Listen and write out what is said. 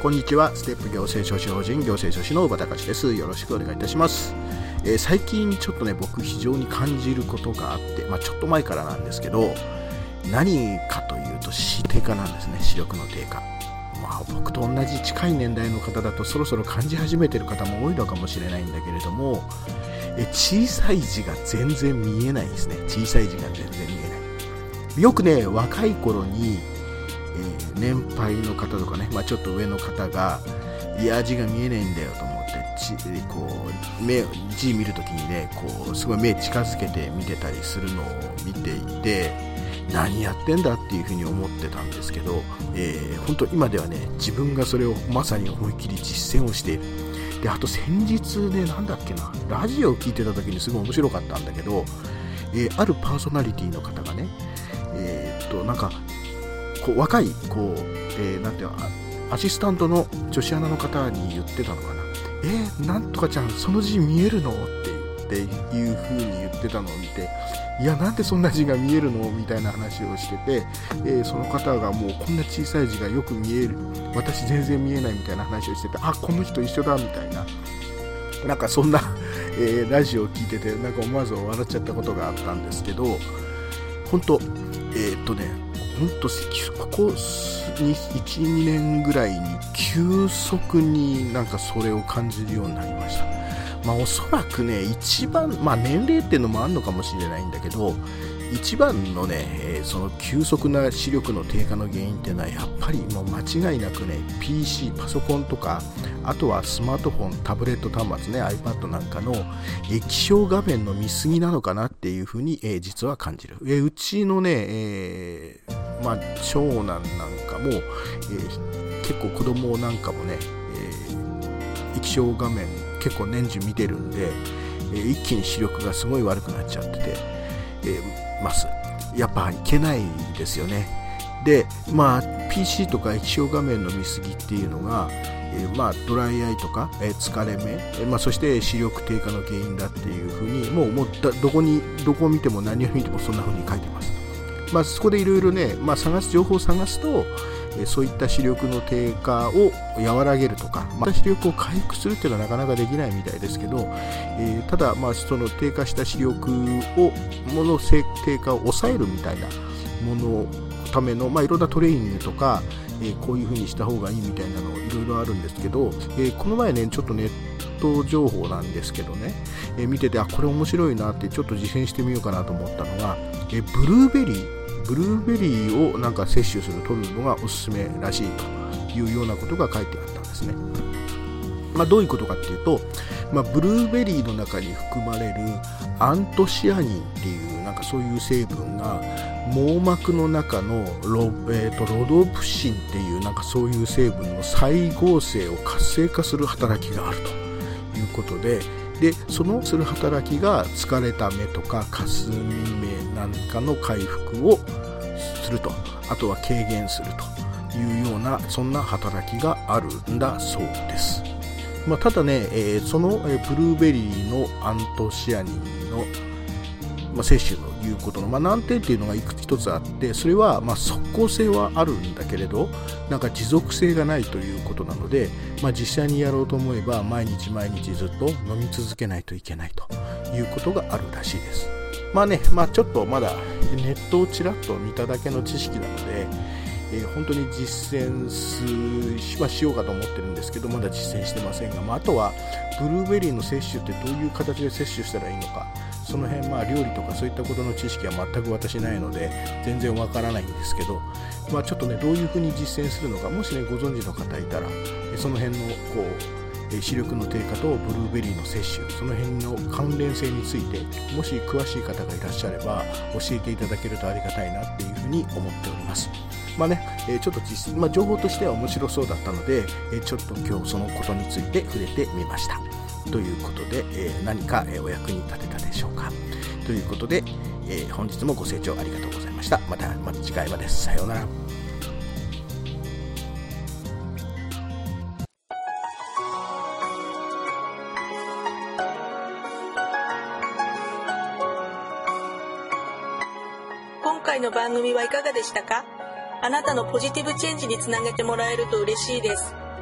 こんにちは。ステップ行政書士法人行政書士の小場隆です。よろしくお願いいたします、えー最近ちょっとね僕非常に感じることがあって、まあ、ちょっと前からなんですけど何かというと視低下なんですね。視力の低下まあ僕と同じ近い年代の方だとそろそろ感じ始めてる方も多いのかもしれないんだけれどもえ小さい字が全然見えないですね。小さい字が全然見えない。よくね若い頃にえー年配の方とかね、まあ、ちょっと上の方がいや字が見えないんだよと思ってちこう目字見るときにねこうすごい目近づけて見てたりするのを見ていて何やってんだっていうふうに思ってたんですけど、えー本当今ではね自分がそれをまさに思いっきり実践をしている。であと先日ねなんだっけなラジオを聞いてた時にすごい面白かったんだけど、えーあるパーソナリティの方がねえーっとなんかこう若いこう、えーなんていうのアシスタントの女子アナの方に言ってたのかな。えー、なんとかちゃんその字見えるのって言っていう風に言ってたのを見ていやなんでそんな字が見えるのみたいな話をしてて、えーその方がもうこんな小さい字がよく見える私全然見えないみたいな話をしててあこの人一緒だみたいな。なんかそんな、えーラジオを聞いててなんか思わず笑っちゃったことがあったんですけど本当えーっとね本当ここ12年ぐらいに急速になんかそれを感じるようになりました。まあおそらくね一番まあ年齢っていうのもあるのかもしれないんだけど一番のね、えその急速な視力の低下の原因っていうのはやっぱりもう間違いなくね PC パソコンとかあとはスマートフォンタブレット端末ね iPad なんかの液晶画面の見過ぎなのかなっていうふうに、えー実は感じる、えーうちのね、えーまあ、長男なんかも、えー結構子供なんかもね、えー液晶画面結構年中見てるんで、えー一気に視力がすごい悪くなっちゃってて、えーます。やっぱいけないですよね。でまあ PC とか液晶画面の見過ぎっていうのが、えーまあ、ドライアイとか、えー疲れ目、えーまあ、そして視力低下の原因だっていうふうにもうもうどこにどこを見ても何を見てもそんなふうに書いてます。まあ、そこでいろいろね、まあ、探す情報を探すと、えそういった視力の低下を和らげるとか、また視力を回復するっていうのはなかなかできないみたいですけど、えーただ、まあ、その低下した視力をものせ低下を抑えるみたいなもののための、まあ、いろんなトレーニングとか、えーこういうふうにした方がいいみたいなのいろいろあるんですけど、えーこの前ねちょっとネット情報なんですけどね、えー見ててあこれ面白いなってちょっと実践してみようかなと思ったのが、えーブルーベリー。ブルーベリーをなんか摂取する取るのがおすすめらしいというようなことが書いてあったんですね。まあ、どういうことかっていうと、まあ、ブルーベリーの中に含まれるアントシアニンっていうなんかそういう成分が網膜の中のロ,、えー、とロドプシンっていうなんかそういう成分の細合成を活性化する働きがあると。ことででそのする働きが疲れた目とかかすみ目なんかの回復をするとあとは軽減するというようなそんな働きがあるんだそうです。まあ、ただね、えーその、ブルーベリーのアントシアニンの、まあ、摂取のいうことの、まあ、難点っていうのがいくつ一つあってそれは、ま、即効性はあるんだけれどなんか持続性がないということなので、まあ、実際にやろうと思えば毎日毎日ずっと飲み続けないといけないということがあるらしいです。まあね、まあ、ちょっとまだネットをちらっと見ただけの知識なので、えー本当に実践し,、ま、しようかと思ってるんですけどまだ実践してませんが、まあ、あとはブルーベリーの摂取ってどういう形で摂取したらいいのか。その辺まあ料理とかそういったことの知識は全く私ないので全然わからないんですけど、まあ、ちょっとねどういうふうに実践するのかもしねご存知の方いたらその辺のこう視力の低下とブルーベリーの摂取その辺の関連性についてもし詳しい方がいらっしゃれば教えていただけるとありがたいなっていうふうに思っております。まあね、えちょっと実、まあ、情報としては面白そうだったので、えちょっと今日そのことについて触れてみました。ということで、え何かお役に立てたでしょうか。ということで、え本日もご清聴ありがとうございました。またまた次回まで。さようなら。今回の番組はいかがでしたか？あなたのポジティブチェンジにつなげてもらえると嬉しいです。